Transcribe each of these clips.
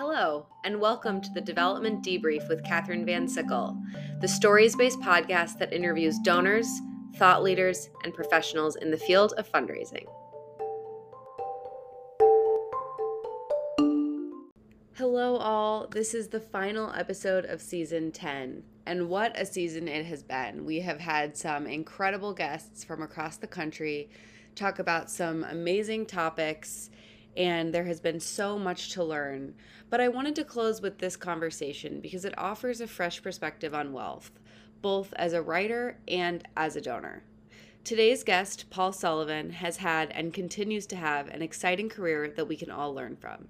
Hello, and welcome to the Development Debrief with Katherine Van Sickle, the stories based podcast that interviews donors, thought leaders, and professionals in the field of fundraising. Hello, all. This is the final episode of season 10, and what a season it has been. We have had some incredible guests from across the country talk about some amazing topics, and there has been so much to learn. But I wanted to close with this conversation because it offers a fresh perspective on wealth, both as a writer and as a donor. Today's guest, Paul Sullivan, has had and continues to have an exciting career that we can all learn from.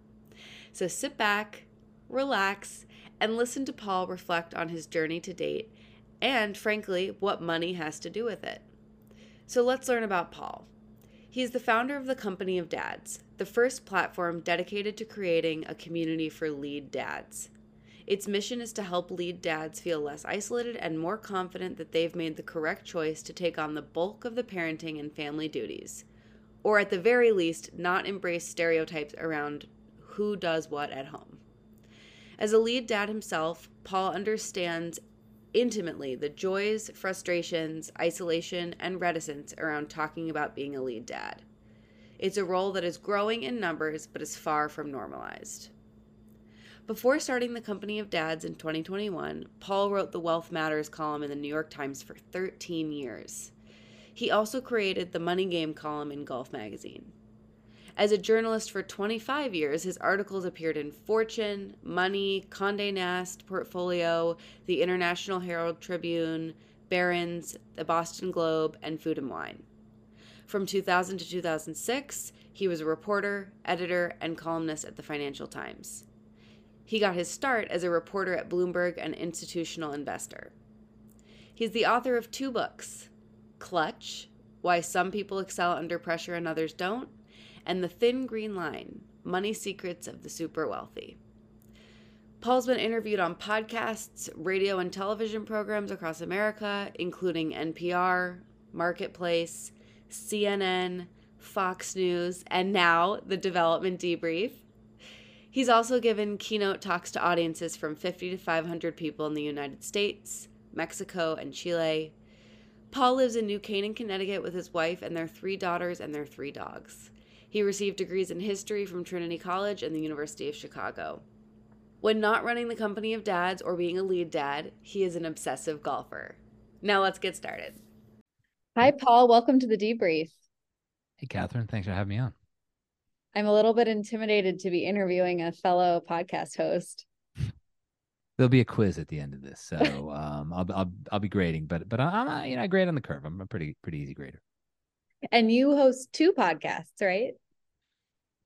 So sit back, relax, and listen to Paul reflect on his journey to date and, frankly, what money has to do with it. So let's learn about Paul. He's the founder of the Company of Dads, the first platform dedicated to creating a community for lead dads. Its mission is to help lead dads feel less isolated and more confident that they've made the correct choice to take on the bulk of the parenting and family duties, or at the very least, not embrace stereotypes around who does what at home. As a lead dad himself, Paul understands intimately the joys, frustrations, isolation, and reticence around talking about being a lead dad. It's a role that is growing in numbers but is far from normalized. Before starting the Company of Dads in 2021, Paul wrote the Wealth Matters column in the New York Times for 13 years. He also created the Money Game column in Golf Magazine. As a journalist for 25 years, his articles appeared in Fortune, Money, Condé Nast, Portfolio, the International Herald Tribune, Barron's, the Boston Globe, and Food and Wine. From 2000 to 2006, he was a reporter, editor, and columnist at the Financial Times. He got his start as a reporter at Bloomberg and institutional investor. He's the author of two books Clutch Why Some People Excel Under Pressure and Others Don't, and The Thin Green Line Money Secrets of the Super Wealthy. Paul's been interviewed on podcasts, radio, and television programs across America, including NPR, Marketplace, CNN, Fox News, and now the Development Debrief. He's also given keynote talks to audiences from 50 to 500 people in the United States, Mexico, and Chile. Paul lives in New Canaan, Connecticut with his wife and their three daughters and their three dogs. He received degrees in history from Trinity College and the University of Chicago. When not running the company of dads or being a lead dad, he is an obsessive golfer. Now let's get started. Hi, Paul. Welcome to the debrief. Hey, Catherine. Thanks for having me on. I'm a little bit intimidated to be interviewing a fellow podcast host. There'll be a quiz at the end of this, so um, I'll, I'll I'll be grading, but but I'm you know I grade on the curve. I'm a pretty pretty easy grader. And you host two podcasts, right?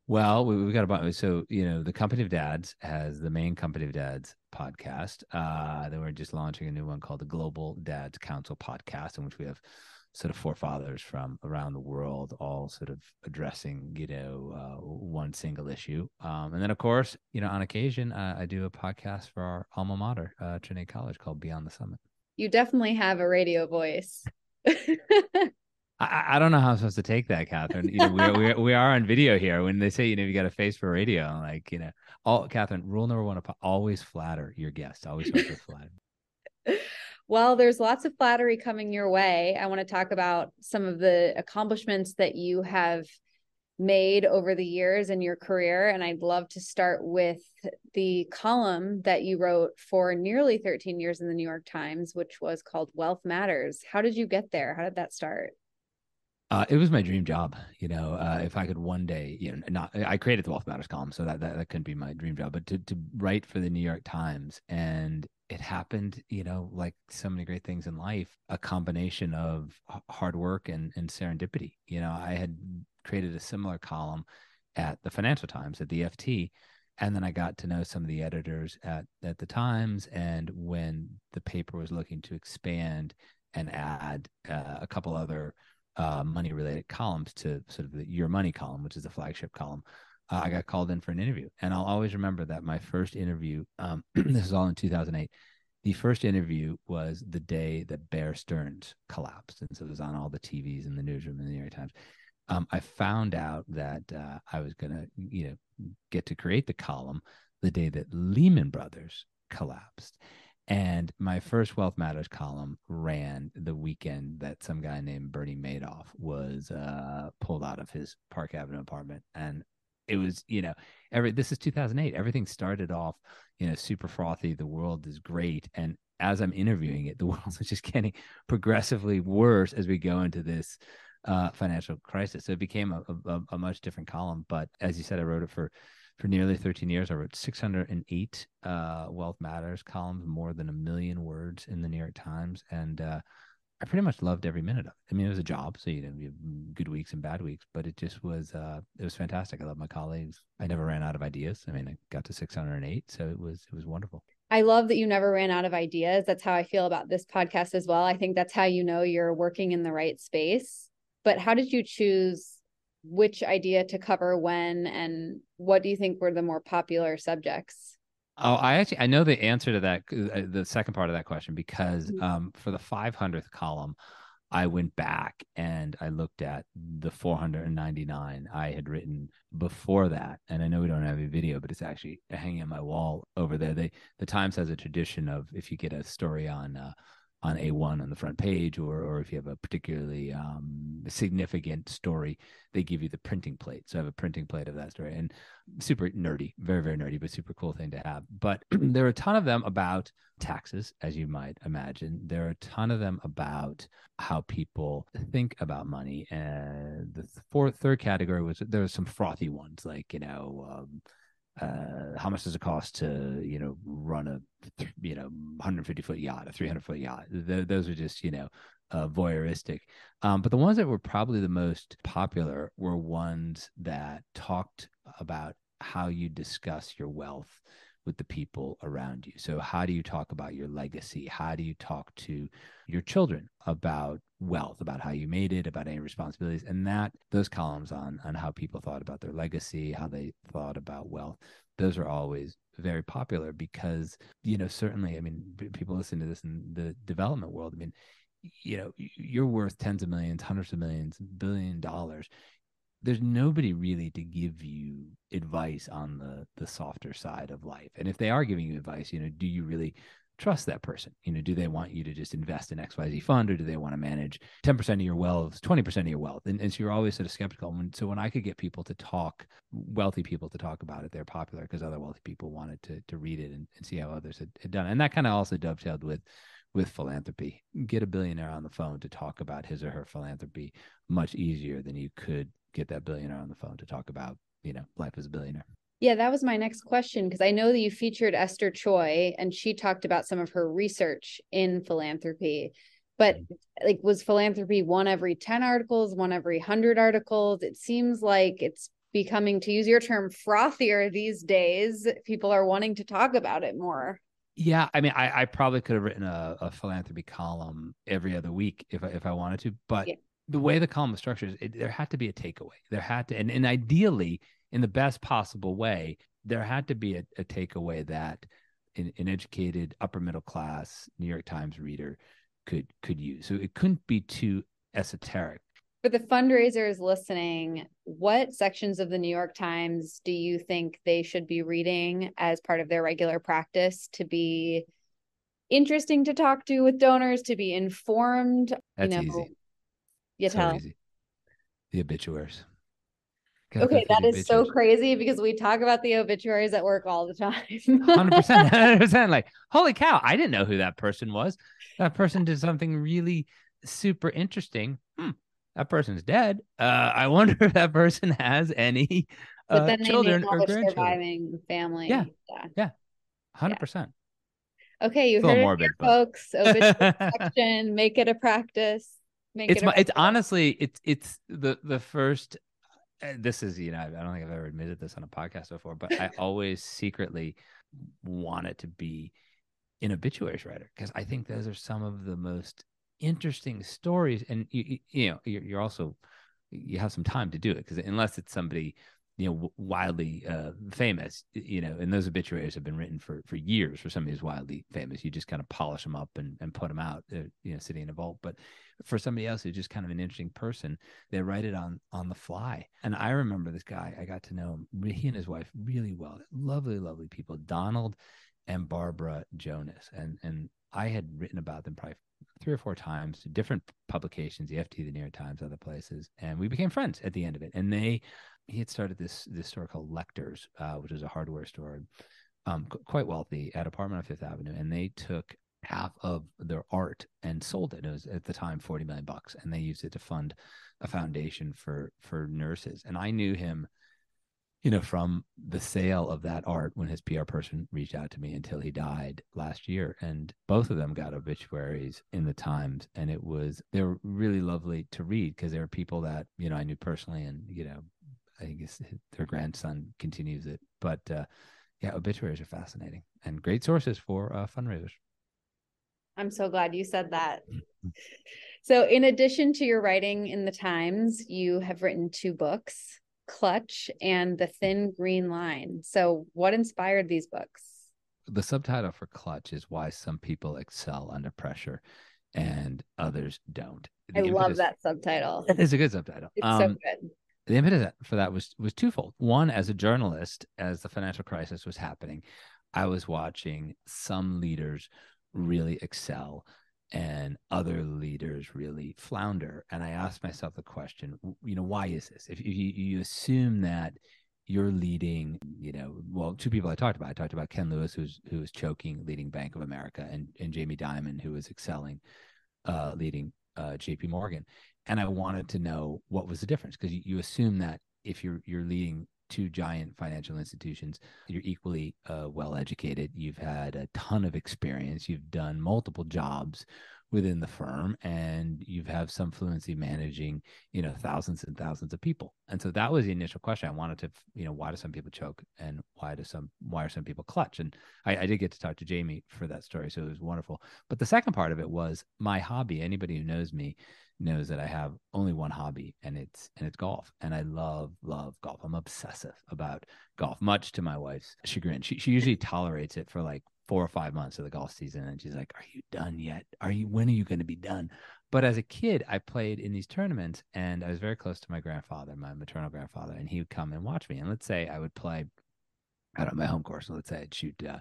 Well, we, have got about so you know the Company of Dads has the main Company of Dads podcast. Uh, then we're just launching a new one called the Global Dads Council podcast, in which we have sort of forefathers from around the world, all sort of addressing you know uh, one single issue. Um, and then of course, you know, on occasion, uh, I do a podcast for our alma mater, uh, Trinity College, called Beyond the Summit. You definitely have a radio voice. I, I, don't know how I'm supposed to take that, Catherine. You know, we are, we are, we are on video here. When they say, you know, you got a face for radio, I'm like, you know, all Katherine, rule number one: always flatter your guest. Always flatter. Well, there's lots of flattery coming your way. I want to talk about some of the accomplishments that you have made over the years in your career. And I'd love to start with the column that you wrote for nearly 13 years in the New York Times, which was called Wealth Matters. How did you get there? How did that start? Uh, it was my dream job. You know, uh, if I could one day, you know, not I created the Wealth Matters column, so that, that that couldn't be my dream job, but to to write for the New York Times, and it happened, you know, like so many great things in life, a combination of hard work and and serendipity. You know, I had created a similar column at the Financial Times at the FT, and then I got to know some of the editors at at the Times, and when the paper was looking to expand and add uh, a couple other uh, money related columns to sort of the Your Money column, which is the flagship column. Uh, I got called in for an interview, and I'll always remember that my first interview. Um, this is all in 2008. The first interview was the day that Bear Stearns collapsed, and so it was on all the TVs in the newsroom in the New York Times. Um, I found out that uh, I was going to, you know, get to create the column the day that Lehman Brothers collapsed. And my first Wealth Matters column ran the weekend that some guy named Bernie Madoff was uh, pulled out of his Park Avenue apartment. And it was, you know, every this is 2008. Everything started off, you know, super frothy. The world is great. And as I'm interviewing it, the world is just getting progressively worse as we go into this uh, financial crisis. So it became a, a, a much different column. But as you said, I wrote it for for nearly 13 years. I wrote 608 uh, Wealth Matters columns, more than a million words in the New York Times, and uh, I pretty much loved every minute of it. I mean, it was a job, so you know, you have good weeks and bad weeks, but it just was uh, it was fantastic. I love my colleagues. I never ran out of ideas. I mean, I got to 608, so it was it was wonderful. I love that you never ran out of ideas. That's how I feel about this podcast as well. I think that's how you know you're working in the right space. But how did you choose which idea to cover when and what do you think were the more popular subjects oh i actually i know the answer to that uh, the second part of that question because mm-hmm. um, for the 500th column i went back and i looked at the 499 i had written before that and i know we don't have a video but it's actually hanging on my wall over there they the times has a tradition of if you get a story on uh, on A1 on the front page, or or if you have a particularly um, significant story, they give you the printing plate. So I have a printing plate of that story, and super nerdy, very very nerdy, but super cool thing to have. But there are a ton of them about taxes, as you might imagine. There are a ton of them about how people think about money, and the fourth third category was there are some frothy ones like you know. Um, uh, how much does it cost to you know run a you know 150 foot yacht a 300 foot yacht? Th- those are just you know uh, voyeuristic. Um, but the ones that were probably the most popular were ones that talked about how you discuss your wealth with the people around you. So, how do you talk about your legacy? How do you talk to your children about wealth, about how you made it, about any responsibilities? And that those columns on on how people thought about their legacy, how they thought about wealth, those are always very popular because you know certainly, I mean, people listen to this in the development world. I mean, you know, you're worth tens of millions, hundreds of millions, billion dollars there's nobody really to give you advice on the the softer side of life and if they are giving you advice you know do you really trust that person you know do they want you to just invest in xyz fund or do they want to manage 10% of your wealth 20% of your wealth and, and so you're always sort of skeptical and so when i could get people to talk wealthy people to talk about it they're popular because other wealthy people wanted to to read it and, and see how others had, had done it. and that kind of also dovetailed with with philanthropy get a billionaire on the phone to talk about his or her philanthropy much easier than you could get that billionaire on the phone to talk about, you know, life as a billionaire. Yeah, that was my next question because I know that you featured Esther Choi and she talked about some of her research in philanthropy. But mm-hmm. like was philanthropy one every 10 articles, one every 100 articles? It seems like it's becoming to use your term frothier these days. People are wanting to talk about it more. Yeah, I mean, I, I probably could have written a, a philanthropy column every other week if I, if I wanted to, but yeah the way the column was structured, it, there had to be a takeaway. There had to, and, and ideally, in the best possible way, there had to be a, a takeaway that an, an, educated upper middle class New York Times reader could could use. So it couldn't be too esoteric. For the fundraisers listening, what sections of the New York Times do you think they should be reading as part of their regular practice to be interesting to talk to with donors, to be informed? That's you know, easy you so tell. Easy. The obituaries. okay, that is so crazy because we talk about the obituaries at work all the time. 100%. 100%. Like, holy cow, I didn't know who that person was. That person did something really super interesting. Hmm, that person's dead. Uh, I wonder if that person has any uh, but then children or grandchildren. surviving family. Yeah. Yeah. yeah. 100%. Okay, you heard morbid, it, folks. Obituary section, make it a practice Make it's it my, it's honestly it's it's the the first uh, this is you know I don't think I've ever admitted this on a podcast before, but I always secretly wanted to be an obituaries writer because I think those are some of the most interesting stories, and you you know you're, also you have some time to do it because unless it's somebody you know wildly uh, famous you know and those obituaries have been written for for years for somebody who's wildly famous you just kind of polish them up and, and put them out uh, you know sitting in a vault. But for somebody else who's just kind of an interesting person they write it on on the fly. And i remember this guy i got to know him he and his wife really well lovely lovely people donald and barbara jonas. And and i had written about them probably three or four times to different publications, the FT, the New York Times, other places, and we became friends at the end of it. And they, he had started this this store called Lechters, uh, which is a hardware store, um, quite wealthy at apartment on Fifth Avenue, and they took half of their art and sold it. It was at the time forty million bucks, and they used it to fund a foundation for for nurses. And I knew him you know, from the sale of that art when his PR person reached out to me until he died last year. And both of them got obituaries in the Times. And it was, they were really lovely to read because they were people that, you know, I knew personally. And, you know, I guess their grandson continues it. But uh, yeah, obituaries are fascinating and great sources for uh, fundraisers. I'm so glad you said that. so, in addition to your writing in the Times, you have written two books. Clutch and The Thin Green Line. So, what inspired these books? The subtitle for Clutch is Why Some People Excel Under Pressure and Others Don't. The I impetus, love that subtitle. It's a good subtitle. It's um, so good. The impetus for that was was twofold. One, as a journalist, as the financial crisis was happening, I was watching some leaders really excel and other leaders really flounder. And I asked myself the question, you know, why is this? If, you, you assume that you're leading, you know, well, two people I talked about. I talked about Ken Lewis, who's who was choking, leading Bank of America, and and Jamie Dimon, who was excelling, uh, leading uh, J.P. Morgan. And I wanted to know what was the difference because you, you assume that if you're you're leading two giant financial institutions. You're equally uh, well educated. You've had a ton of experience. You've done multiple jobs within the firm and you have have some fluency managing you know thousands and thousands of people and so that was the initial question i wanted to you know why do some people choke and why do some why are some people clutch and I, I did get to talk to jamie for that story so it was wonderful but the second part of it was my hobby anybody who knows me knows that I have only one hobby and it's and it's golf. And I love, love golf. I'm obsessive about golf, much to my wife's chagrin. She she usually tolerates it for like four or five months of the golf season. And she's like, Are you done yet? Are you when are you going to be done? But as a kid, I played in these tournaments and I was very close to my grandfather, my maternal grandfather, and he would come and watch me. And let's say I would play out on my home course. Let's say I'd shoot uh,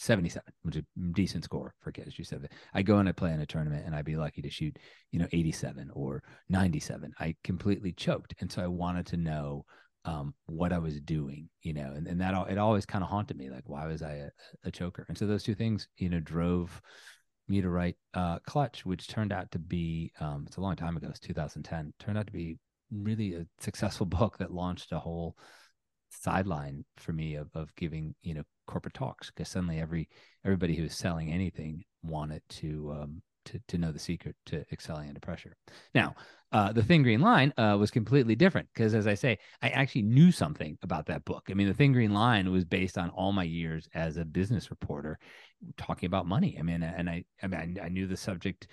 77, which is a decent score for kids. You said that I go and I play in a tournament and I'd be lucky to shoot, you know, 87 or 97. I completely choked. And so I wanted to know um, what I was doing, you know, and, and that all, it always kind of haunted me. Like, why was I a, a, choker? And so those two things, you know, drove me to write uh, Clutch, which turned out to be, um, it's a long time ago, it's 2010, turned out to be really a successful book that launched a whole sideline for me of, of giving you know corporate talks because suddenly every everybody who was selling anything wanted to um, to to know the secret to excelling under pressure. Now, uh, the Thin Green Line uh, was completely different because, as I say, I actually knew something about that book. I mean, the Thin Green Line was based on all my years as a business reporter talking about money. I mean, and I I mean I, knew the subject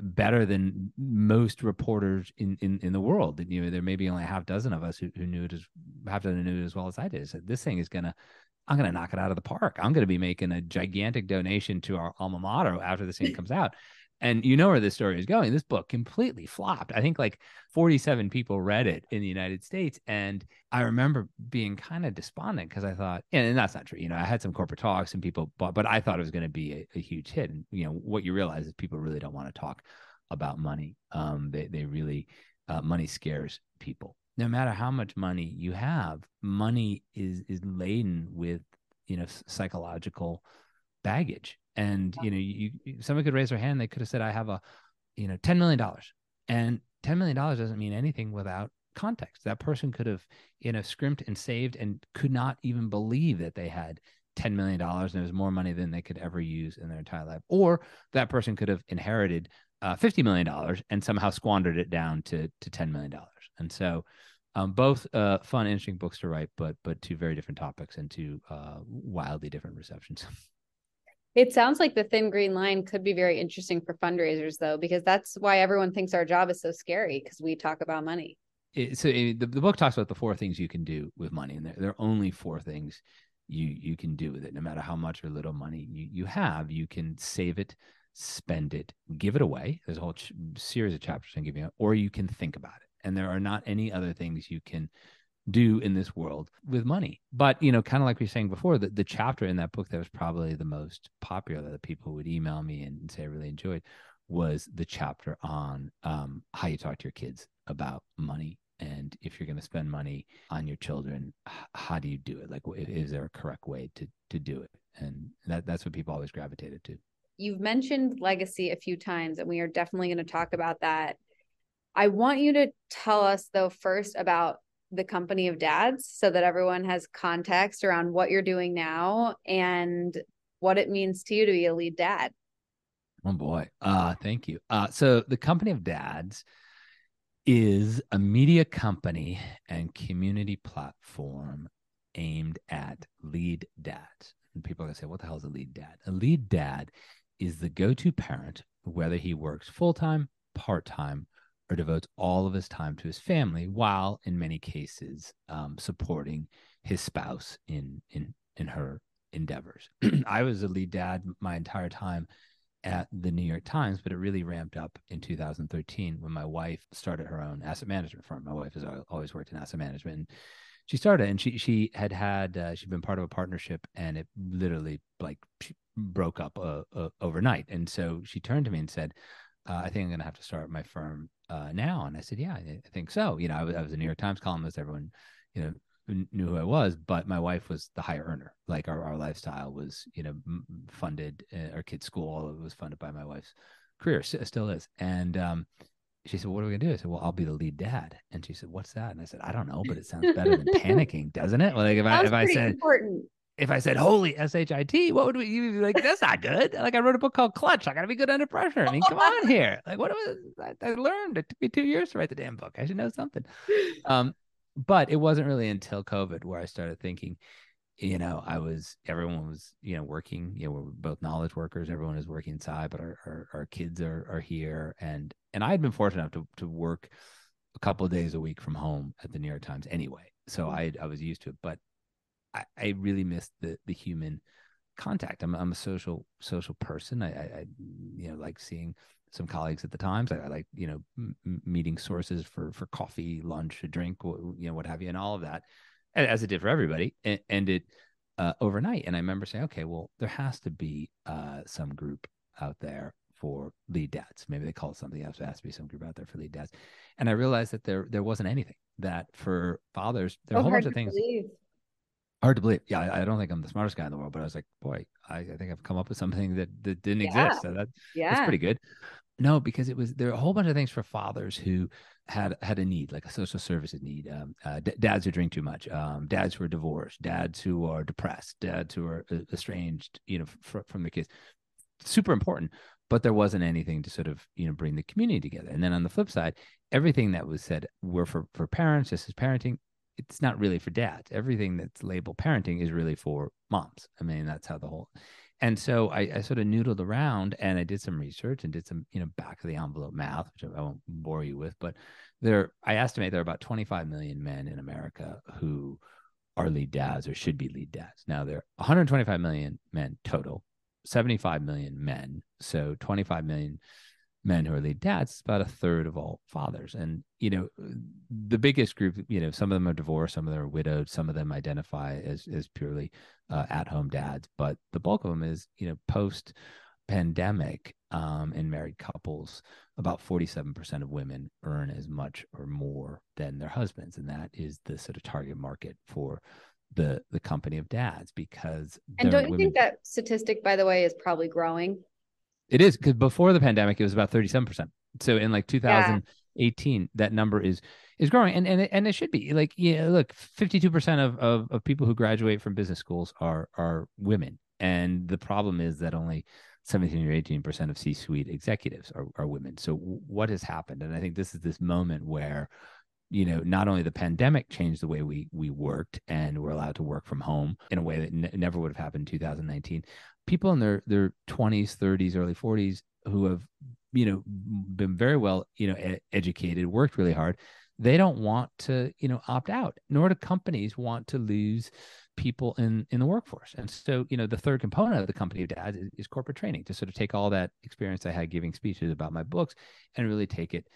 better than most reporters in, in, in the world. You know, there may be only a half dozen of us who, who knew it as half dozen knew it as well as I did. So this thing is gonna, I'm gonna knock it out of the park. I'm gonna be making a gigantic donation to our alma mater after this thing comes out and you know where this story is going. This book completely flopped. I think like 47 people read it in the United States. And I remember being kind of despondent because I thought, and that's not true. You know, I had some corporate talks and people bought, but I thought it was going to be a, a, huge hit. And, you know, what you realize is people really don't want to talk about money. Um, they, they really, uh, money scares people. No matter how much money you have, money is, is laden with, you know, psychological baggage. And you know you, you someone could raise their hand they could have said i have a you know 10 million dollars. And 10 million dollars doesn't mean anything without context. That person could have you know scrimped and saved and could not even believe that they had 10 million dollars and it was more money than they could ever use in their entire life. Or that person could have inherited uh, 50 million dollars and somehow squandered it down to to 10 million dollars and so um, both uh, fun interesting books to write but but two very different topics and two uh, wildly different receptions It sounds like the thin green line could be very interesting for fundraisers, though, because that's why everyone thinks our job is so scary because we talk about money. it, so it, the, the book talks about the four things you can do with money, and there, there are only four things you you can do with it. No matter how much or little money you you have, you can save it, spend it, give it away. There's a whole ch- series of chapters on giving it, or you can think about it. And there are not any other things you can do in this world with money. But you know, kind of like we were saying before, the, the chapter in that book that was probably the most popular that people would email me and say I really enjoyed was the chapter on um, how you talk to your kids about money and if you're going to spend money on your children how do you do it like is there a correct way to to do it and that that's what people always gravitated to you've mentioned legacy a few times and we are definitely going to talk about that i want you to tell us though first about the company of dads so that everyone has context around what you're doing now and what it means to you to be a lead dad oh boy uh thank you uh so the company of dads is a media company and community platform aimed at lead dads. And people are going to say, what the hell is a lead dad? A lead dad is the go to parent, whether he works full time, part time, or devotes all of his time to his family, while in many cases um, supporting his spouse in in in her endeavors. I was a lead dad my entire time at the New York Times, but it really ramped up in 2013 when my wife started her own asset management firm. My wife has always worked in asset management. And she started, and she she had had uh, she'd been part of a partnership, and it literally like broke up uh, uh, overnight. And so she turned to me and said, uh, "I think I'm going to have to start my firm uh, now." And I said, "Yeah, I think so." You know, I was, I was a New York Times columnist. Everyone, you know, knew who I was, but my wife was the higher earner. Like our, our lifestyle was, you know, funded. Uh, our kids' school all of it was funded by my wife's career, still is. And um, she said, "What are we gonna do?" I said, "Well, I'll be the lead dad." And she said, "What's that?" And I said, "I don't know, but it sounds better than panicking, doesn't it?" Like if I if I said important. If I said holy S H I T, what would we you be like? That's not good. Like I wrote a book called Clutch. I got to be good under pressure. I mean, come on here. Like what was I, I learned? It took me two years to write the damn book. I should know something. Um, but it wasn't really until COVID where I started thinking, you know, I was everyone was, you know, working, you know, we're both knowledge workers, everyone is working inside, but our, our, our kids are are here. And and I had been fortunate enough to to work a couple of days a week from home at the New York Times anyway. So mm-hmm. I I was used to it, but I, I really missed the the human contact. I'm I'm a social social person. I, I, you know like seeing some colleagues at the Times. I, I like you know m- meeting sources for for coffee, lunch, a drink, you know what have you, and all of that, as it did for everybody. And, and it uh, overnight. And I remember saying, okay, well, there has to be uh, some group out there for lead dads. Maybe they call it something else. There has to be some group out there for lead dads. And I realized that there there wasn't anything that for fathers. There are oh, a whole bunch of things. Believe. Hard to believe. Yeah, I, I, don't think I'm the smartest guy in the world, but I was like, boy, I, I think I've come up with something that, that didn't yeah. exist. So that, yeah. that's pretty good. No, because it was there are a whole bunch of things for fathers who had had a need, like a social services need. Um, uh, d- dads who drink too much, um, dads who are divorced, dads who are depressed, dads who are uh, estranged, you know, fr- from the kids. Super important, but there wasn't anything to sort of you know bring the community together. And then on the flip side, everything that was said were for for parents. This is parenting. It's not really for dads. Everything that's labeled parenting is really for moms. I mean, that's how the whole and so I, I, sort of noodled around and I did some research and did some, you know, back of the envelope math, which I won't bore you with, but there, I estimate there are about 25 million men in America who are lead dads or should be lead dads. Now there are 125 million men total, 75 million men. So 25 million men who are lead dads, it's about a third of all fathers. And, you know, the biggest group, you know, some of them are divorced, some of them are widowed, some of them identify as, as purely uh, at home dads, but the bulk of them is, you know, post pandemic um, in married couples, about 47% of women earn as much or more than their husbands. And that is the sort of target market for the the company of dads because and don't you women... think that statistic by the way is probably growing it is because before the pandemic, it was about 37%. So in like 2018, yeah. that number is is growing. And and it, and it should be like, yeah, look, 52% of, of, of people who graduate from business schools are are women. And the problem is that only 17 or 18% of C-suite executives are, are women. So what has happened? And I think this is this moment where you know not only the pandemic changed the way we we worked and we're allowed to work from home in a way that never would have happened in 2019 people in their their 20s 30s early 40s who have you know been very well you know ed- educated worked really hard they don't want to, you know, opt out, nor do companies want to lose people in in the workforce. And so, you know, the third component of the company of dads is, is corporate training to sort of take all that experience I had giving speeches about my books and really take it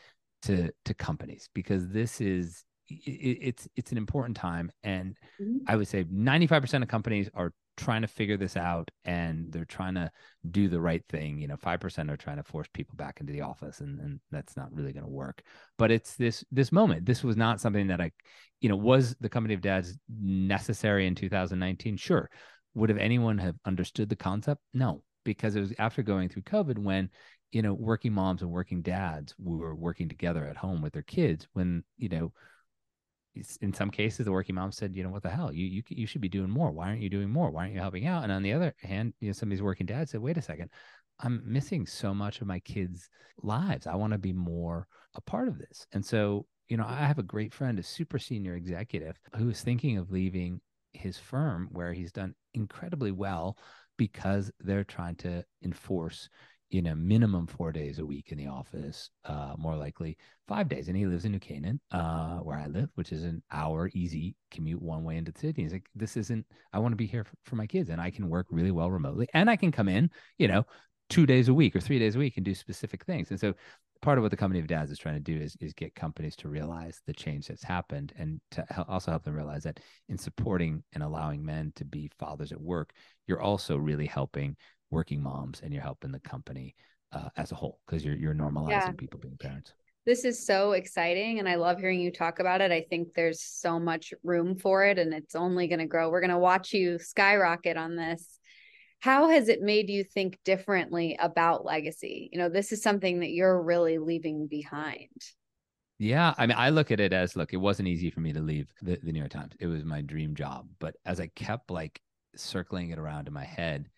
to to companies because this is it, it's it's an important time. And mm-hmm. i would say 95% of companies are trying to figure this out and they're trying to do the right thing. You know 5% are trying to force people back into the office and, and that's not really going to work. But it's this this moment. This was not something that i you know was the company of dads necessary in 2019 sure. Would have anyone have understood the concept? No because it was after going through covid when you know working moms and working dads were working together at home with their kids when you know in some cases the working mom said you know what the hell? You you you should be doing more. Why aren't you doing more? Why aren't you helping out? And on the other hand you know some of these working dads said wait a second. I'm missing so much of my kids lives. I want to be more a part of this. And so you know i have a great friend a super senior executive who is thinking of leaving his firm where he's done incredibly well because they're trying to enforce you know, minimum four days a week in the office, uh, more likely five days. And he lives in New Canaan, uh, where I live, which is an hour easy commute one way into the city. He's like, this isn't, I want to be here for, for my kids and I can work really well remotely and I can come in, you know, two days a week or three days a week and do specific things. And so part of what the company of dads is trying to do is, is get companies to realize the change that's happened and to also help them realize that in supporting and allowing men to be fathers at work, you're also really helping working moms and you're helping the company uh, as a whole because you're you're normalizing yeah. people being parents. This is so exciting and I love hearing you talk about it. I think there's so much room for it and it's only going to grow. We're going to watch you skyrocket on this. How has it made you think differently about legacy? You know, this is something that you're really leaving behind. Yeah, I mean, I look at it as look, it wasn't easy for me to leave the, the New York Times. It was my dream job, but as I kept like circling it around in my head,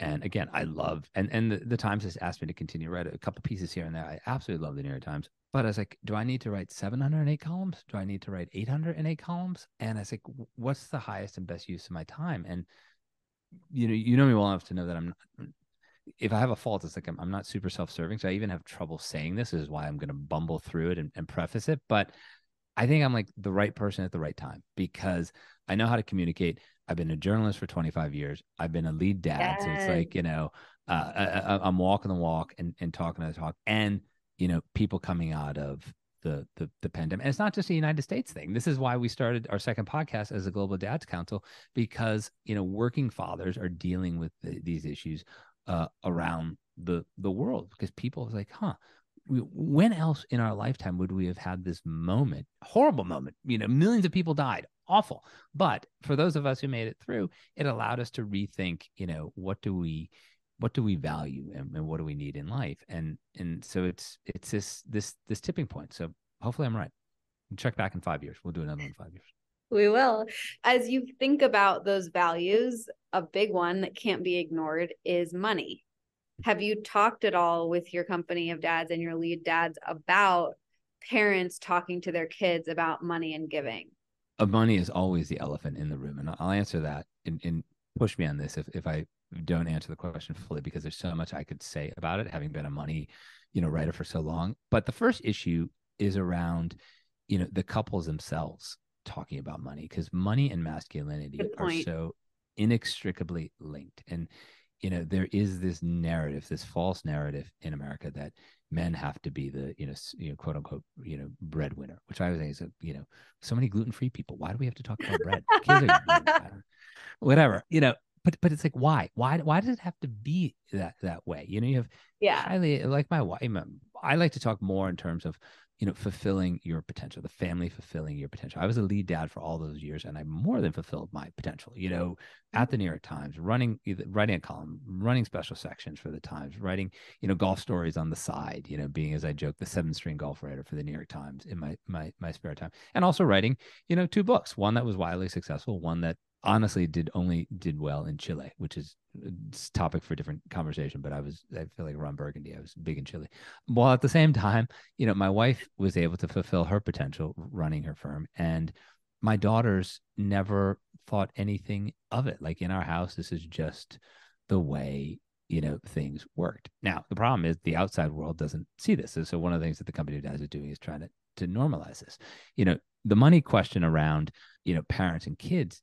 and again, I love and and the, the Times has asked me to continue write a couple pieces here and there. I absolutely love the New York Times. But I was like, do I need to write 708 columns? Do I need to write 808 columns? And I was like, what's the highest and best use of my time? And you know, you know me well enough to know that I'm not, if I have a fault, it's like I'm, I'm not super self-serving. So I even have trouble saying this, this is why I'm going to bumble through it and, and preface it. But I think I'm like the right person at the right time because I know how to communicate. I've been a journalist for 25 years. I've been a lead dad. Yes. So it's like, you know, uh, I, am walking the walk and, and talking the talk and, you know, people coming out of the, the, the pandemic. And it's not just a United States thing. This is why we started our second podcast as a Global Dads Council, because, you know, working fathers are dealing with the, these issues uh, around the, the world because people are like, huh, when else in our lifetime would we have had this moment horrible moment you know millions of people died awful. But for those of us who made it through it allowed us to rethink you know what do we what do we value and, and what do we need in life? And and so it's it's this this this tipping point. So hopefully i'm right. Check back in five years. We'll do another one in five years. We will. As you think about those values a big one that can't be ignored is money. Have you talked at all with your company of dads and your lead dads about parents talking to their kids about money and giving? Money is always the elephant in the room. And I'll answer that and, and push me on this if, if I don't answer the question fully because there's so much I could say about it, having been a money, you know, writer for so long. But the first issue is around, you know, the couples themselves talking about money because money and masculinity are so inextricably linked. And you know there is this narrative this false narrative in america that men have to be the you know you know quote unquote you know breadwinner which i was saying is a, you know so many gluten-free people why do we have to talk about bread? Whatever you know but but it's like why? Why why does it have to be that that way? You know you have yeah. highly like my wife i like to talk more in terms of you know, fulfilling your potential, the family fulfilling your potential. I was a lead dad for all those years and I more than fulfilled my potential, you know, at the New York Times, running, writing a column, running special sections for the Times, writing, you know, golf stories on the side, you know, being, as I joke, the seven string golf writer for the New York Times in my, my, my spare time. And also writing, you know, two books, one that was wildly successful, one that honestly did only did well in Chile, which is uh, topic for a different conversation. But I was I feel like Ron Burgundy. I was big in Chile. While at the same time, you know, my wife was able to fulfill her potential running her firm, and my daughters never thought anything of it. Like in our house, this is just the way you know things worked. Now the problem is the outside world doesn't see this. So one of the things that the company does is doing is trying to to normalize this. You know, the money question around, you know, parents and kids,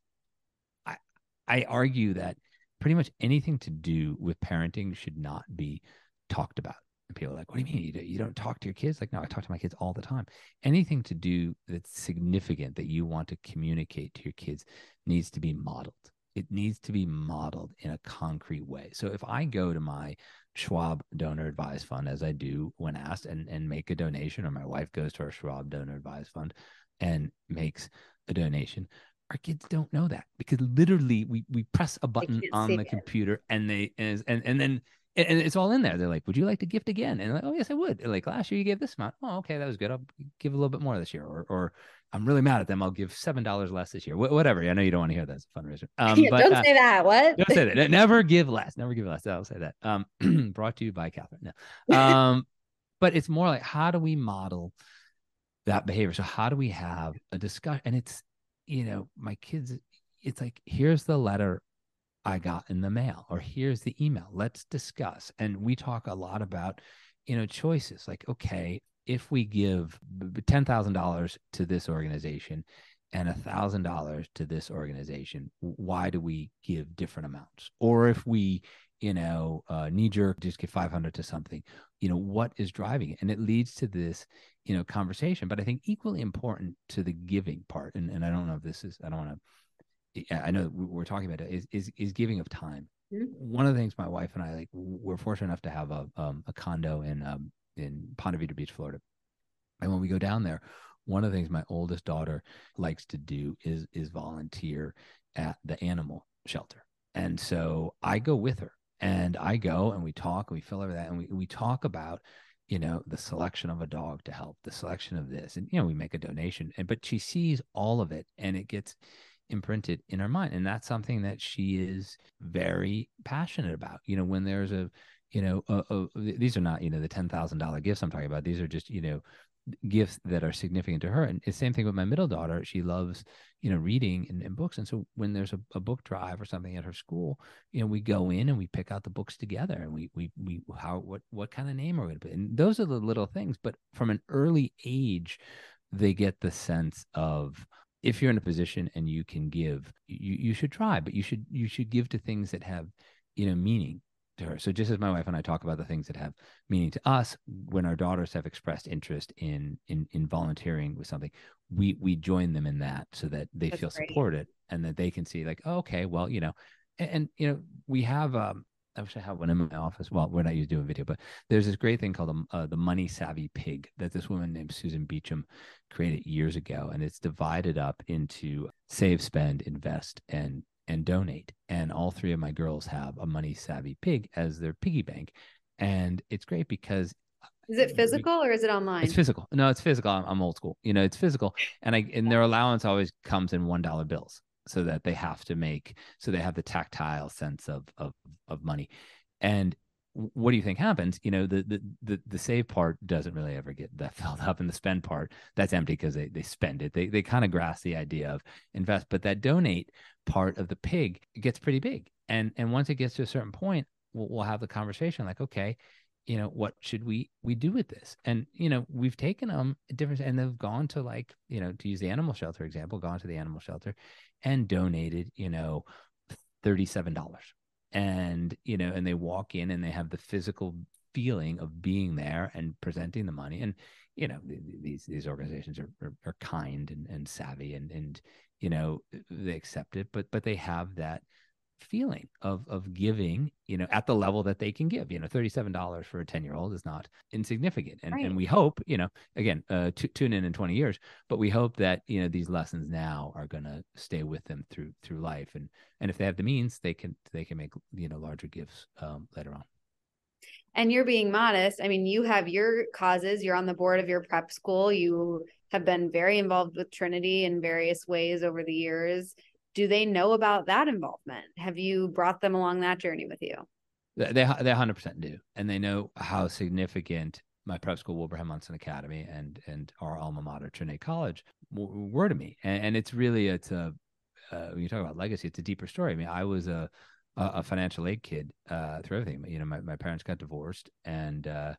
I argue that pretty much anything to do with parenting should not be talked about. And people are like, what do you mean? You, do, you don't talk to your kids? Like, no, I talk to my kids all the time. Anything to do that's significant that you want to communicate to your kids needs to be modeled. It needs to be modeled in a concrete way. So if I go to my Schwab donor advised fund, as I do when asked, and, and make a donation, or my wife goes to our Schwab donor advised fund and makes a donation, our kids don't know that because literally we we press a button on the it. computer and they and and, and then and it's all in there. They're like, "Would you like to gift again?" And like, "Oh yes, I would." like last year you gave this amount. Oh, okay, that was good. I'll give a little bit more this year. Or, or I'm really mad at them. I'll give seven dollars less this year. Wh- whatever. I know you don't want to hear that as a fundraiser. Um, yeah, but, don't uh, say that. What? Don't say that. Never give less. Never give less. I'll say that. Um, brought to you by Catherine. No. Um, but it's more like how do we model that behavior? So how do we have a discussion? And it's you know my kids it's like here's the letter I got in the mail, or here's the email. Let's discuss. And we talk a lot about, you know, choices like, okay, if we give $10,000 to this organization and $1,000 to this organization, why do we give different amounts? Or if we, you know, uh, knee jerk, just give 500 to something, you know, what is driving it? And it leads to this, you know, conversation. But I think equally important to the giving part, and, and I don't know if this is, I don't want to I know we're talking about it, is is is giving of time. Mm-hmm. One of the things my wife and I like, we're fortunate enough to have a um, a condo in um, in Ponte Vedra Beach, Florida, and when we go down there, one of the things my oldest daughter likes to do is is volunteer at the animal shelter, and so I go with her, and I go and we talk and we fill over that, and we we talk about you know the selection of a dog to help the selection of this and you know we make a donation and but she sees all of it and it gets imprinted in her mind and that's something that she is very passionate about you know when there's a you know these are not you know the $10,000 gifts I'm talking about these are just you know gifts that are significant to her and the same thing with my middle daughter she loves you know reading and, and books and so when there's a, a, book drive or something at her school you know we go in and we pick out the books together and we we we how what what kind of name are we going to put and those are the little things but from an early age they get the sense of if you're in a position and you can give, you you should try, but you should you should give to things that have, you know, meaning to her. So just as my wife and I talk about the things that have meaning to us, when our daughters have expressed interest in in in volunteering with something, we we join them in that so that they That's feel great. supported and that they can see like, oh, okay, well, you know, and, and you know, we have um I wish I had one in my office. Well, we're not used to doing video, but there's this great thing called the, uh, the Money Savvy Pig that this woman named Susan Beacham created years ago, and it's divided up into save, spend, invest, and and donate. And all three of my girls have a Money Savvy Pig as their piggy bank, and it's great because is it uh, physical or is it online? It's physical. No, it's physical. I'm, I'm, old school. You know, it's physical, and I and their allowance always comes in one dollar bills so that they have to make so they have the tactile sense of of of money and what do you think happens? You know the the the, the save part doesn't really ever get that filled up and the spend part. That's empty because they, they spend it. They, they kind of grasp the idea of invest but that donate part of the pig gets pretty big. And and once it gets to a certain point we'll, we'll have the conversation like okay you know what should we we do with this? And you know we've taken them different and they've gone to like you know to use the animal shelter example gone to the animal shelter and donated you know $37 and you know and they walk in and they have the physical feeling of being there and presenting the money. And you know these these organizations are are, are kind and, and savvy and and you know they accept it but but they have that feeling of of giving you know at the level that they can give you know $37 for a 10 year old is not insignificant. And, right. and we hope you know again uh t- tune in in 20 years but we hope that you know these lessons now are going to stay with them through through life. And and if they have the means they can they can make you know larger gifts um, later on. And you're being modest. I mean you have your causes. You're on the board of your prep school. You have been very involved with trinity in various ways over the years do they know about that involvement? Have you brought them along that journey with you? They they 100% do, and they know how significant my prep school, Wilbraham Monson Academy, and and our alma mater, Trinity College, were to me. And, and it's really it's a uh, when you talk about legacy, it's a deeper story. I mean, I was a a, financial aid kid uh, through everything. You know, my, my parents got divorced, and uh,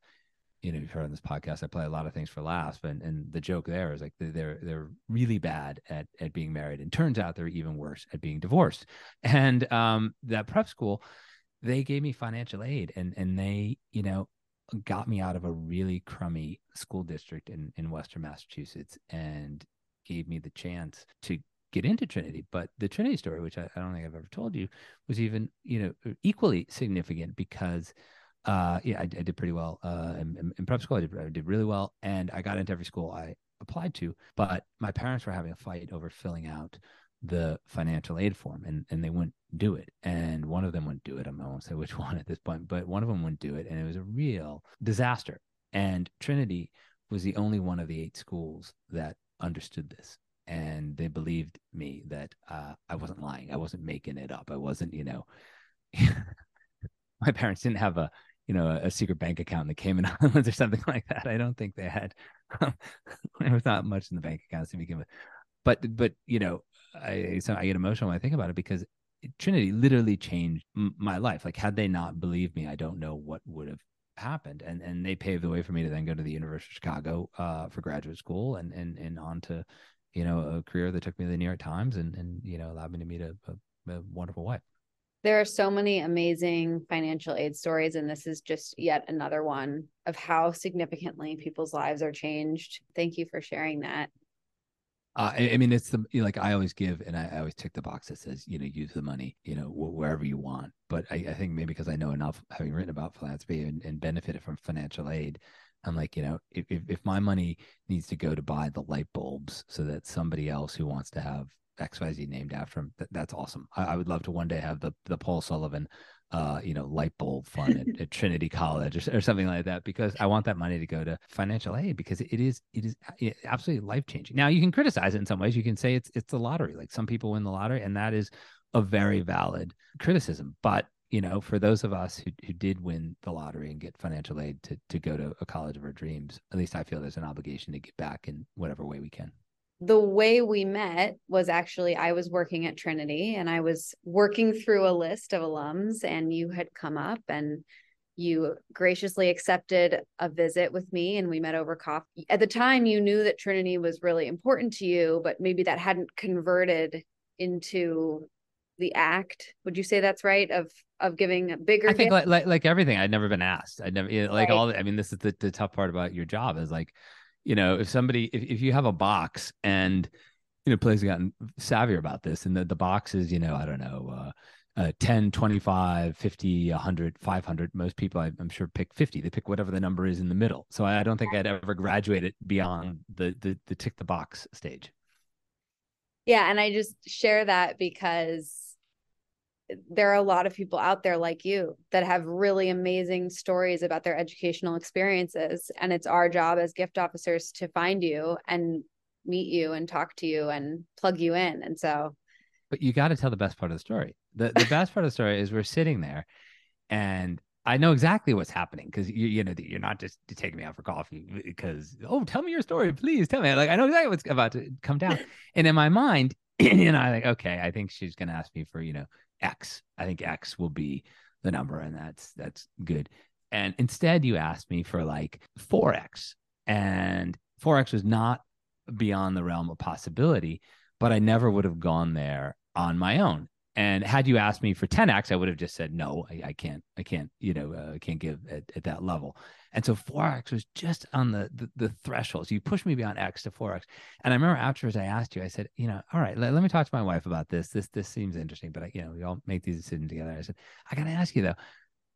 you know, you've heard on this podcast, I play a lot of things for laughs, and and the joke there is like they're they're really bad at at being married, and turns out they're even worse at being divorced. And um, that prep school, they gave me financial aid, and and they you know got me out of a really crummy school district in in Western Massachusetts, and gave me the chance to get into Trinity. But the Trinity story, which I, I don't think I've ever told you, was even you know equally significant because uh, yeah, I, I, did pretty well uh, in, in, prep school. I did, I did really well, and I got into every school I applied to. But my parents were having a fight over filling out the financial aid form, and and they wouldn't do it. And one of them wouldn't do it. I won't say which one at this point, but one of them wouldn't do it, and it was a real disaster. And Trinity was the only one of the eight schools that understood this and they believed me that uh, I wasn't lying. I wasn't making it up. I wasn't, you know, my parents didn't have a you know, a, a, secret bank account in the Cayman Islands or something like that. I don't think they had. there was not much in the bank accounts to begin with, but but you know, I so I get emotional when I think about it because Trinity literally changed m- my life. Like, had they not believed me, I don't know what would have happened. And and they paved the way for me to then go to the University of Chicago uh, for graduate school and and and on to, you know, a career that took me to the New York Times and and you know allowed me to meet a, a, a wonderful wife there are so many amazing financial aid stories and this is just yet another one of how significantly people's lives are changed. Thank you for sharing that. Uh, I, I, mean it's the you know, like i always give and I, I, always tick the box that says you know use the money you know wh- wherever you want. But I, I, think maybe because i know enough having written about philanthropy and, and benefited from financial aid i'm like you know if, if, if my money needs to go to buy the light bulbs so that somebody else who wants to have XYZ named after him. That, that's awesome. I, I, would love to one day have the the Paul Sullivan uh, you know, light bulb fund at, at Trinity College or, or, something like that, because I want that money to go to financial aid because it is it is absolutely life changing. Now you can criticize it in some ways. You can say it's it's the lottery. Like some people win the lottery, and that is a very valid criticism. But you know, for those of us who, who did win the lottery and get financial aid to to go to a college of our dreams, at least I feel there's an obligation to get back in whatever way we can the way we met was actually I was working at Trinity and I was working through a list of alums, and you had come up and you graciously accepted a visit with me and we met over coffee. At the time, you knew that Trinity was really important to you, but maybe that hadn't converted into the act. Would you say that's right? Of of giving a bigger. I think like, like, like everything. I'd never been asked. I'd never you know, like right. all. I mean, this is the, the tough part about your job is like you know, if somebody, if, if you have a box and, you know, players have gotten savvier about this and the, the box is, you know, I don't know, uh, uh, 10, 25, 50, 100, 500. Most people, I, am sure, pick 50. They pick whatever the number is in the middle. So I, I don't think I'd ever graduate it beyond the, the, the tick the box stage. Yeah. And I just share that because there are a lot of people out there like you that have really amazing stories about their educational experiences and it's our job as gift officers to find you and meet you and talk to you and plug you in and so. But you got to tell the best part of the story. The the best part of the story is we're sitting there and I know exactly what's happening because you you know you're not just taking me out for coffee because oh tell me your story please tell me. Like I know exactly what's about to come down. And in my mind you know I like okay I think she's gonna ask me for you know X. I think X will be the number, and that's that's good. And instead, you asked me for like 4X, and 4X was not beyond the realm of possibility, but I never would have gone there on my own. And had you asked me for 10x, I would have just said no. I, I can't. I can't. You know, uh, can't give at, at that level. And so 4x was just on the, the, the threshold. So you pushed me beyond x to 4x. And I remember afterwards, I asked you. I said, you know, all right, let, let me talk to my wife about this. This this seems interesting, but I, you know, we all make these decisions together. I said, I got to ask you though,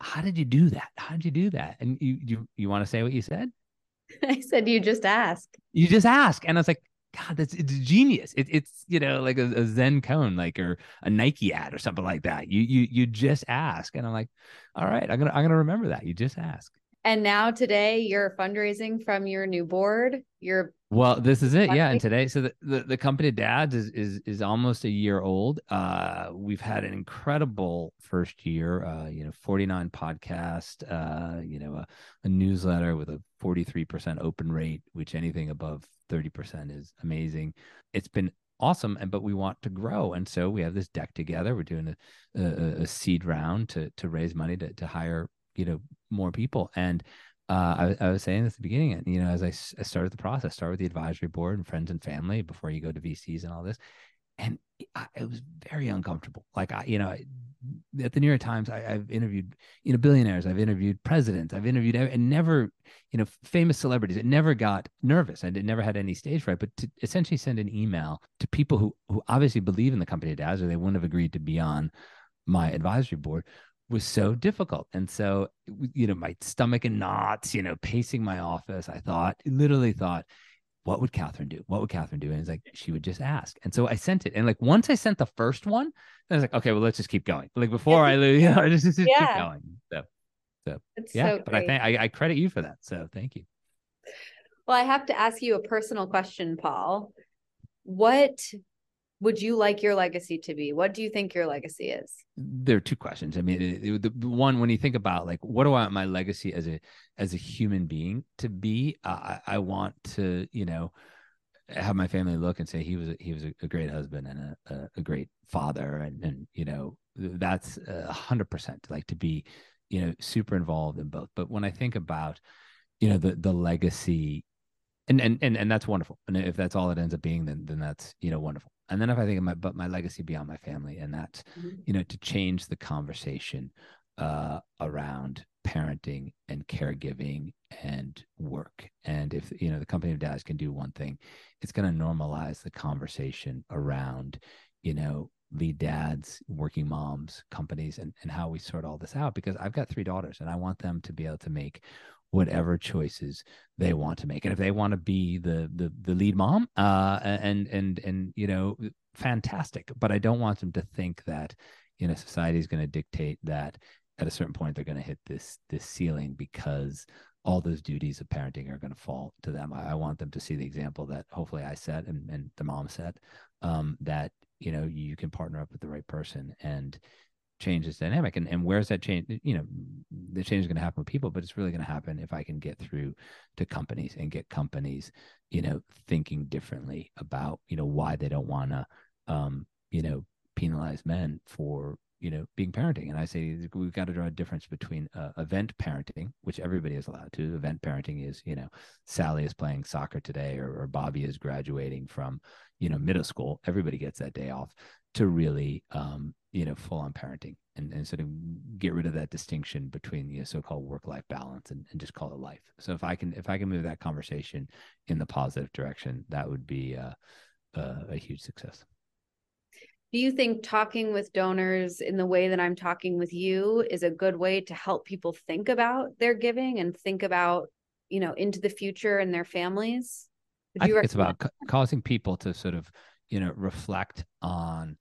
how did you do that? How did you do that? And you you you want to say what you said? I said you just ask. You just ask, and I was like, God, that's it's genius. It, it's you know like a, a, Zen koan, like or a Nike ad or something like that. You you you just ask, and I'm like, all right, I'm gonna I'm gonna remember that. You just ask. And now today you're fundraising from your new board. You're well, this is it. Yeah. And today, so the, the, the, company dads is, is, is almost a year old. Uh, we've had an incredible first year, uh, you know, 49 podcast, uh, you know, a, a newsletter with a 43% open rate, which anything above 30% is amazing. It's been awesome and but we want to grow and so we have this deck together we're doing a, a, a seed round to to raise money to, to hire you know more people and uh, I, I, was saying this at the beginning, and you know, as I, I started the process, start with the advisory board and friends and family before you go to VCs and all this. And I, it was very uncomfortable. Like I, you know, at the New York Times, I, have interviewed, you know, billionaires, I've interviewed presidents, I've interviewed, and never, you know, famous celebrities. It never got nervous. I never had any stage fright. But to essentially send an email to people who who obviously believe in the company of Dads, or they wouldn't have agreed to be on my advisory board, was so difficult. And so, you know, my stomach in knots, you know, pacing my office. I thought, literally thought, what would Catherine do? What would Catherine do? And it's like, she would just ask. And so I sent it. And like, once I sent the first one, I was like, okay, well, let's just keep going. Like before I lose, you know, just, just yeah. keep going. So, so it's yeah, so but I think I, I credit you for that. So thank you. Well, I have to ask you a personal question, Paul. What would you like your legacy to be? What do you think your legacy is? There are two questions. I mean, it, it, the one when you think about like, what do I want my legacy as a as a human being to be? Uh, I, I want to, you know, have my family look and say he was a, he was a, a great husband and a, a, a, great father, and and you know, that's a hundred percent like to be, you know, super involved in both. But when I think about, you know, the the legacy and and and and that's wonderful. And if that's all it ends up being, then then that's you know wonderful and then if i think of my but my legacy beyond my family and that's mm-hmm. you know to change the conversation uh, around parenting and caregiving and work and if you know the company of dads can do one thing it's going to normalize the conversation around you know lead dads working moms companies and, and how we sort all this out because i've got three daughters and i want them to be able to make whatever choices they want to make. And if they want to be the the, the lead mom uh and and and you know fantastic. But i don't want them to think that you know society is going to dictate that at a certain point they're going to hit this this ceiling because all those duties of parenting are going to fall to them. I, I, want them to see the example that hopefully i set and, and the mom set um, that you know you can partner up with the right person and change this dynamic and, and where's that change you know the change is going to happen with people but it's really going to happen if i can get through to companies and get companies you know thinking differently about you know why they don't want to um you know penalize men for you know being parenting. And i say we've got to draw a difference between uh, event parenting which everybody is allowed to event parenting is you know sally is playing soccer today or, or bobby is graduating from you know middle school everybody gets that day off to really um, you know full on parenting and, and sort of get rid of that distinction between the so-called work-life balance and, and just call it life. So if i can if i can move that conversation in the positive direction that would be a, a, a huge success. Do you think talking with donors in the way that i'm talking with you is a good way to help people think about their giving and think about you know into the future and their families? I think it's about causing people to sort of you know reflect on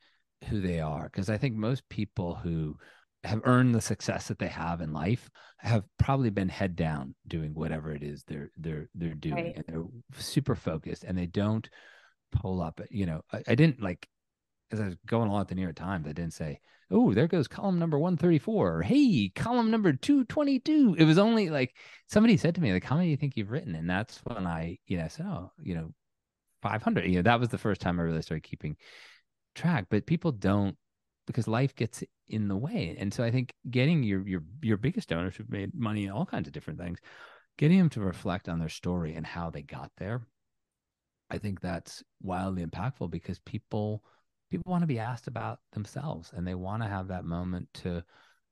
who they are because i think most people who have earned the success that they have in life have probably been head down doing whatever it is they're they're they're doing right. and they're super focused and they don't pull up you know I, I, didn't like as i was going along at the new york times i didn't say oh there goes column number 134 or hey column number 222 it was only like somebody said to me like how many do you think you've written? And that's when i you know said oh you know 500 you know that was the first time i really started keeping track but people don't because life gets in the way. And so i think getting your your your biggest donors who've made money in all kinds of different things getting them to reflect on their story and how they got there i think that's wildly impactful because people people want to be asked about themselves and they want to have that moment to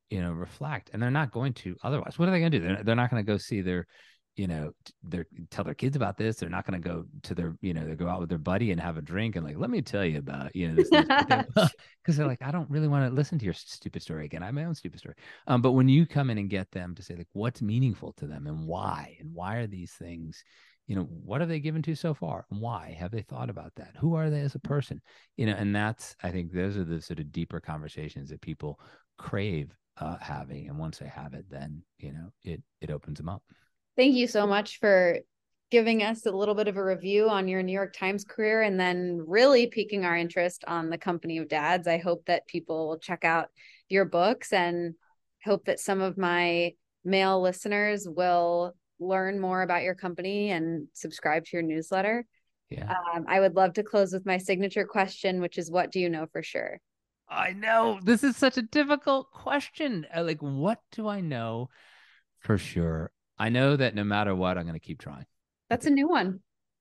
you know reflect. And they're not going to otherwise. What are they going to do? They're, they're not going to go see their you know, they're tell their kids about this. They're not going to go to their, you know, they go out with their buddy and have a drink and like, let me tell you about, you know, this because they're like, I don't really want to listen to your stupid story again. I have my own stupid story. Um, but when you come in and get them to say like, what's meaningful to them and why, and why are these things, you know, what have they given to so far and why have they thought about that? Who are they as a person? You know, and that's, I think those are the sort of deeper conversations that people crave uh, having. And once they have it, then, you know, it, it opens them up. Thank you so much for giving us a little bit of a review on your New York Times career and then really piquing our interest on the company of dads. I hope that people will check out your books and hope that some of my male listeners will learn more about your company and subscribe to your newsletter. Yeah. Um, I would love to close with my signature question, which is what do you know for sure? I know this is such a difficult question. Like, what do I know for sure? I know that no matter what, I'm going to keep trying. That's a new one.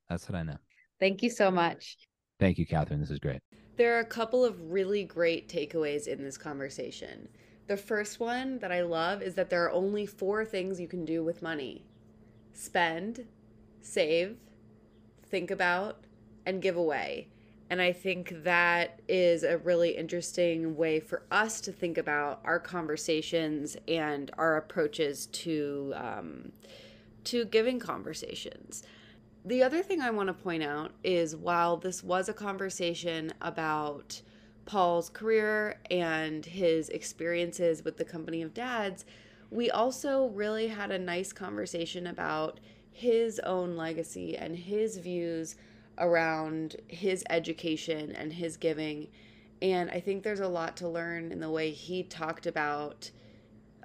That's what I know. Thank you so much. Thank you, Catherine. This is great. There are a couple of really great takeaways in this conversation. The first one that I love is that there are only four things you can do with money spend, save, think about, and give away. And I think that is a really interesting way for us to think about our conversations and our approaches to um, to giving conversations. The other thing I want to point out is while this was a conversation about Paul's career and his experiences with the company of dads, we also really had a nice conversation about his own legacy and his views around his education and his giving. And I think there's a lot to learn in the way he talked about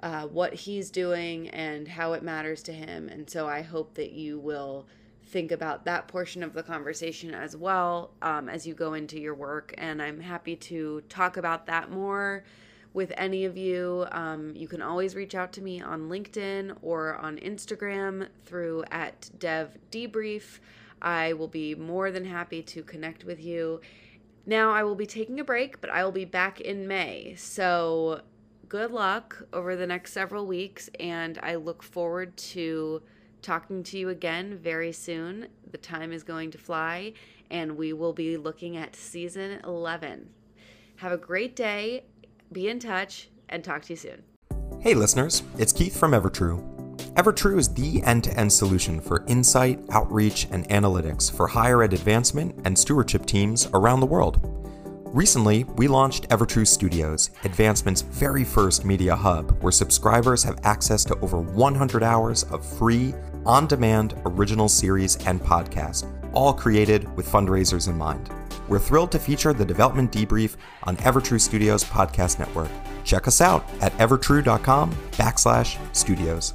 uh, what he's doing and how it matters to him. And so I hope that you will think about that portion of the conversation as well um, as you go into your work. And I'm happy to talk about that more with any of you. Um, you can always reach out to me on LinkedIn or on Instagram through at dev debrief. I will be more than happy to connect with you. Now, I will be taking a break, but I will be back in May. So, good luck over the next several weeks, and I look forward to talking to you again very soon. The time is going to fly, and we will be looking at season 11. Have a great day, be in touch, and talk to you soon. Hey, listeners, it's Keith from Evertrue. Evertrue is the end to end solution for insight, outreach, and analytics for higher ed advancement and stewardship teams around the world. Recently, we launched Evertrue Studios, Advancement's very first media hub, where subscribers have access to over 100 hours of free, on demand original series and podcast, all created with fundraisers in mind. We're thrilled to feature the development debrief on Evertrue Studios podcast network. Check us out at evertrue.com backslash studios.